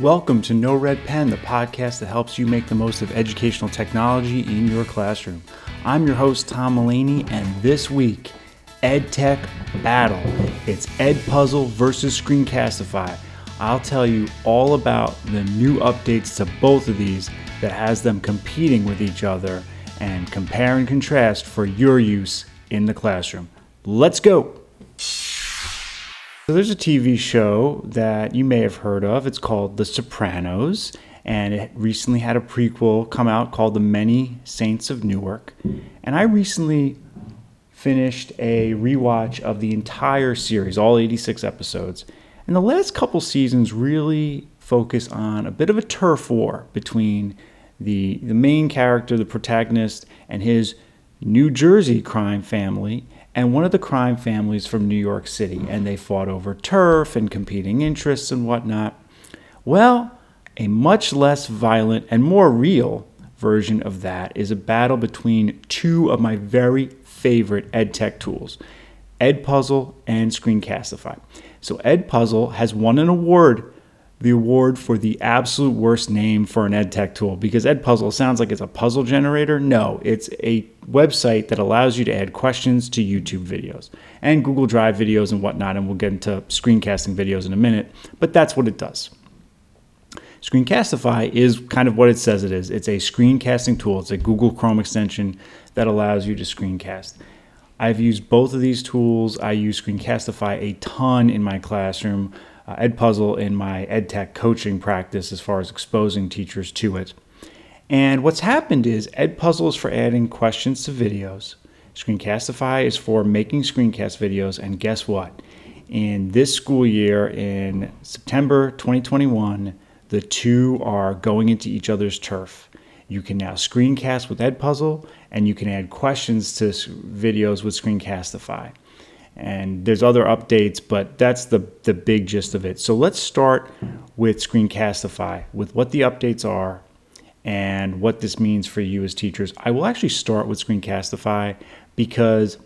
Welcome to No Red Pen, the podcast that helps you make the most of educational technology in your classroom. I'm your host, Tom Mullaney, and this week, EdTech Battle. It's Edpuzzle versus Screencastify. I'll tell you all about the new updates to both of these that has them competing with each other and compare and contrast for your use in the classroom. Let's go! So there's a TV show that you may have heard of. It's called The Sopranos, and it recently had a prequel come out called The Many Saints of Newark. And I recently finished a rewatch of the entire series, all 86 episodes. And the last couple seasons really focus on a bit of a turf war between the, the main character, the protagonist, and his New Jersey crime family and one of the crime families from New York City, and they fought over turf and competing interests and whatnot. Well, a much less violent and more real version of that is a battle between two of my very favorite EdTech tools, Edpuzzle and Screencastify. So Edpuzzle has won an award the award for the absolute worst name for an EdTech tool because Edpuzzle sounds like it's a puzzle generator. No, it's a website that allows you to add questions to YouTube videos and Google Drive videos and whatnot. And we'll get into screencasting videos in a minute, but that's what it does. Screencastify is kind of what it says it is. It's a screencasting tool. It's a Google Chrome extension that allows you to screencast. I've used both of these tools. I use Screencastify a ton in my classroom uh, Edpuzzle in my EdTech coaching practice as far as exposing teachers to it. And what's happened is Edpuzzle is for adding questions to videos. Screencastify is for making screencast videos. And guess what? In this school year, in September 2021, the two are going into each other's turf. You can now screencast with Edpuzzle, and you can add questions to videos with Screencastify and there's other updates, but that's the, the big gist of it. So let's start with Screencastify, with what the updates are and what this means for you as teachers. I will actually start with Screencastify because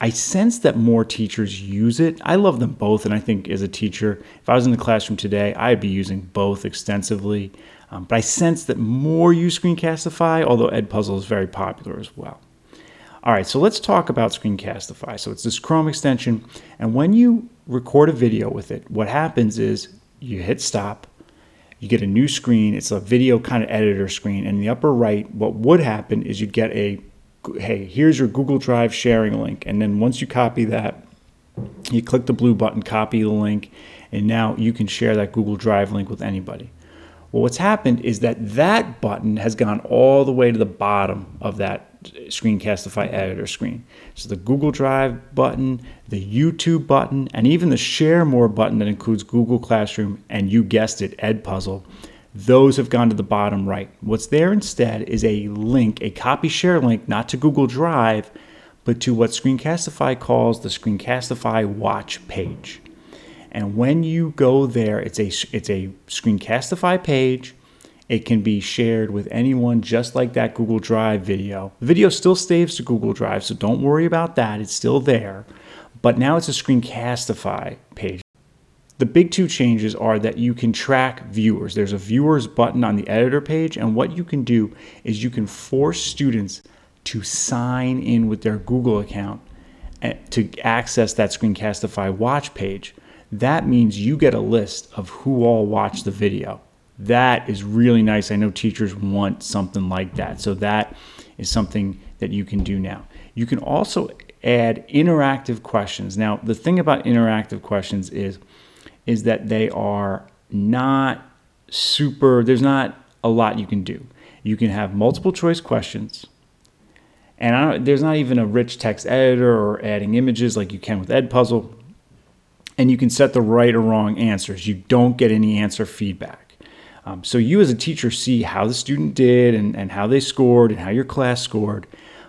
I sense that more teachers use it. I love them both, and I think as a teacher, if I was in the classroom today, I'd be using both extensively. Um, but I sense that more use Screencastify, although Edpuzzle is very popular as well. All right, so let's talk about Screencastify. So it's this Chrome extension, and when you record a video with it, what happens is you hit stop, you get a new screen. It's a video kind of editor screen, and in the upper right, what would happen is you'd get a hey, here's your Google Drive sharing link, and then once you copy that, you click the blue button, copy the link, and now you can share that Google Drive link with anybody. Well, what's happened is that that button has gone all the way to the bottom of that Screencastify editor screen. So the Google Drive button, the YouTube button, and even the Share More button that includes Google Classroom and you guessed it, Edpuzzle, those have gone to the bottom right. What's there instead is a link, a copy share link, not to Google Drive, but to what Screencastify calls the Screencastify Watch page. And when you go there, it's a it's a Screencastify page it can be shared with anyone just like that Google Drive video. The video still saves to Google Drive, so don't worry about that. It's still there. But now it's a Screencastify page. The big two changes are that you can track viewers. There's a viewers button on the editor page, and what you can do is you can force students to sign in with their Google account eh, to access that Screencastify watch page. That means you get a list of who all watched the video that is really nice. I know teachers want something like that. So that is something that you can do now. You can also add interactive questions. Now, the thing about interactive questions is is that they are not super there's not a lot you can do. You can have multiple choice questions. And there's not even a rich text editor or adding images like you can with Edpuzzle. And you can set the right or wrong answers. You don't get any answer feedback. Um, so you as a teacher see how the student did and, and how they scored and how your class scored,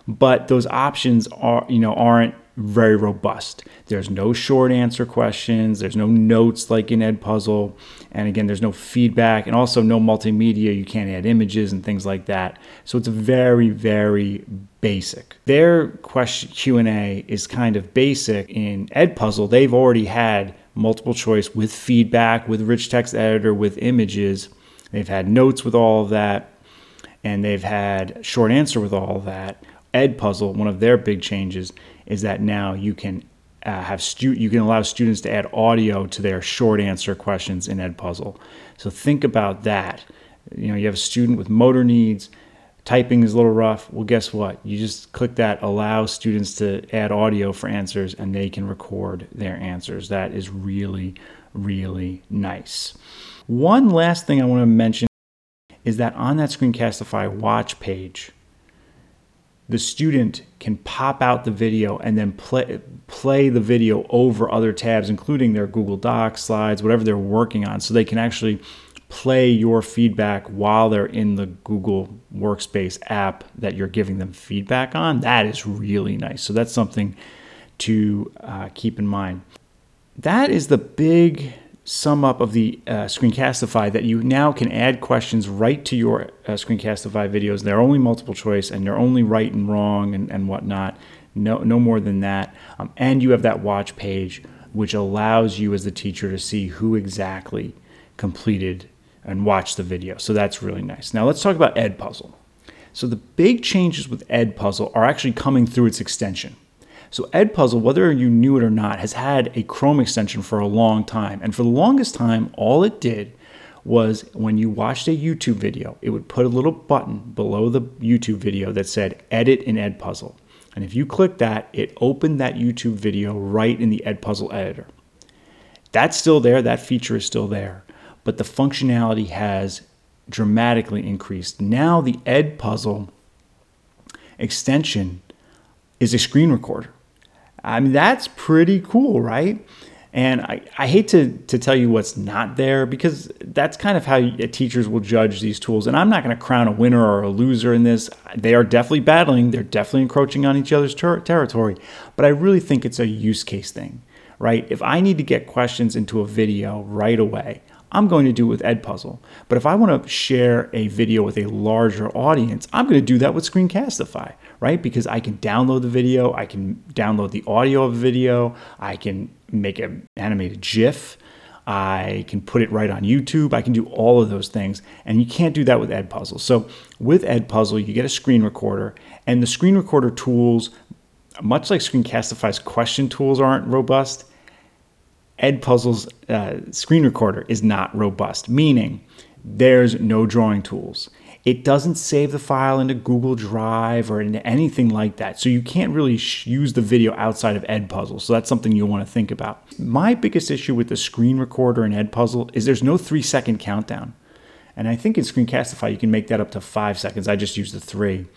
but those options are you know aren't very robust. There's no short answer questions. There's no notes like in Edpuzzle, and again, there's no feedback, and also no multimedia. You can't add images and things like that. So it's very, very basic. Their question Q and A is kind of basic. In Edpuzzle, they've already had multiple choice with feedback, with rich text editor, with images. They've had notes with all of that, and they've had short answer with all of that. Edpuzzle, one of their big changes is that now you can uh, have stu- you can allow students to add audio to their short answer questions in Edpuzzle. So think about that. You know, you have a student with motor needs, typing is a little rough. Well, guess what? You just click that allow students to add audio for answers and they can record their answers. That is really, really nice. One last thing I want to mention is that on that Screencastify watch page, the student can pop out the video and then play play the video over other tabs including their Google Docs, slides, whatever they're working on so they can actually play your feedback while they're in the Google Workspace app that you're giving them feedback on. That is really nice. So that's something to uh, keep in mind. That is the big sum up of the uh, Screencastify that you now can add questions right to your uh, Screencastify videos. They're only multiple choice and they're only right and wrong and, and whatnot. No, no more than that. Um, and you have that watch page, which allows you as the teacher to see who exactly completed and watched the video. So that's really nice. Now let's talk about Edpuzzle. So the big changes with Edpuzzle are actually coming through its extension. So Edpuzzle, whether you knew it or not, has had a Chrome extension for a long time. And for the longest time, all it did was when you watched a YouTube video, it would put a little button below the YouTube video that said edit in Edpuzzle. And if you click that, it opened that YouTube video right in the Edpuzzle editor. That's still there, that feature is still there but the functionality has dramatically increased. Now the Edpuzzle extension is a screen recorder. I mean, that's pretty cool, right? And I, I hate to, to tell you what's not there because that's kind of how teachers will judge these tools. And I'm not going to crown a winner or a loser in this. They are definitely battling, they're definitely encroaching on each other's ter- territory. But I really think it's a use case thing, right? If I need to get questions into a video right away, I'm going to do it with Edpuzzle. But if I want to share a video with a larger audience, I'm going to do that with Screencastify, right? Because I can download the video, I can download the audio of the video, I can make an animated GIF, I can put it right on YouTube, I can do all of those things. And you can't do that with Edpuzzle. So with Edpuzzle, you get a screen recorder, and the screen recorder tools, much like Screencastify's question tools aren't robust, Edpuzzle's uh, screen recorder is not robust, meaning there's no drawing tools. It doesn't save the file into Google Drive or into anything like that. So you can't really use the video outside of Edpuzzle. So that's something you'll want to think about. My biggest issue with the screen recorder in Edpuzzle is there's no three second countdown. And I think in Screencastify you can make that up to five seconds. I just use the three.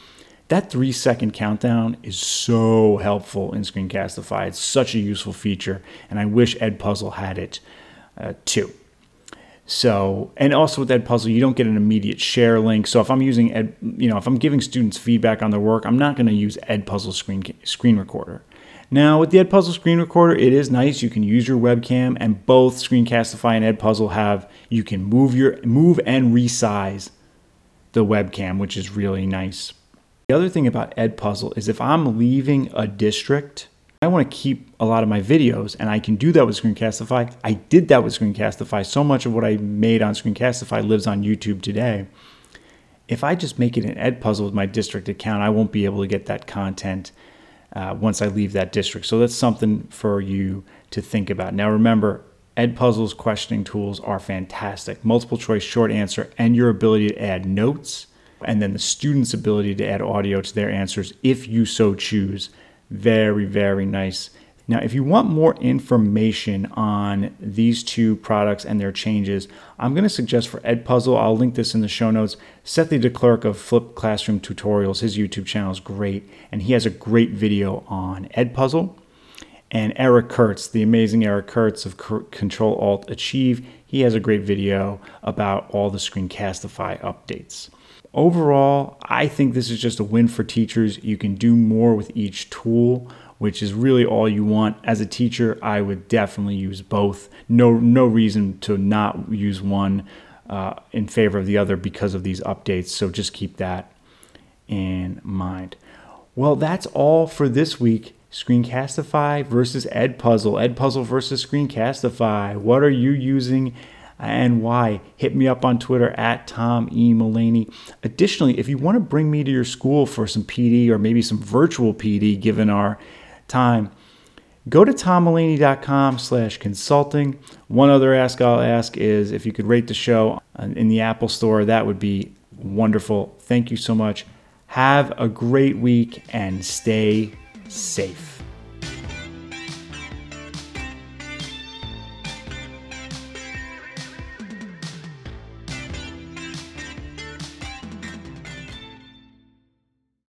That three second countdown is so helpful in Screencastify. It's such a useful feature, and I wish Edpuzzle had it uh, too. So, and also with Edpuzzle, you don't get an immediate share link. So if I'm using Ed, you know, if I'm giving students feedback on their work, I'm not going to use Edpuzzle screen screen recorder. Now with the Edpuzzle screen recorder, it is nice. You can use your webcam, and both Screencastify and Edpuzzle have you can move your move and resize the webcam, which is really nice. The other thing about Edpuzzle is if I'm leaving a district, I want to keep a lot of my videos, and I can do that with Screencastify. I did that with Screencastify. So much of what I made on Screencastify lives on YouTube today. If I just make it an Edpuzzle with my district account, I won't be able to get that content uh, once I leave that district. So that's something for you to think about. Now, remember, Edpuzzle's questioning tools are fantastic. Multiple choice, short answer, and your ability to add notes and then the student's ability to add audio to their answers if you so choose. Very, very nice. Now, if you want more information on these two products and their changes, I'm going to suggest for Edpuzzle, I'll link this in the show notes. Seth de Klerk of Flip Classroom Tutorials, his YouTube channel is great, and he has a great video on Edpuzzle. And Eric Curts, the amazing Eric Curts of Control Alt Achieve, he has a great video about all the Screencastify updates. Overall, I think this is just a win for teachers. You can do more with each tool, which is really all you want. As a teacher, I would definitely use both. No, no reason to not use one uh, in favor of the other because of these updates. So just keep that in mind. Well, that's all for this week. Screencastify versus Edpuzzle, Edpuzzle versus Screencastify. What are you using and why? Hit me up on Twitter at Tom E. Mullaney. Additionally, if you want to bring me to your school for some PD or maybe some virtual PD given our time, go to tommullaney.com slash consulting. One other ask I'll ask is if you could rate the show in the Apple Store, that would be wonderful. Thank you so much. Have a great week and stay safe.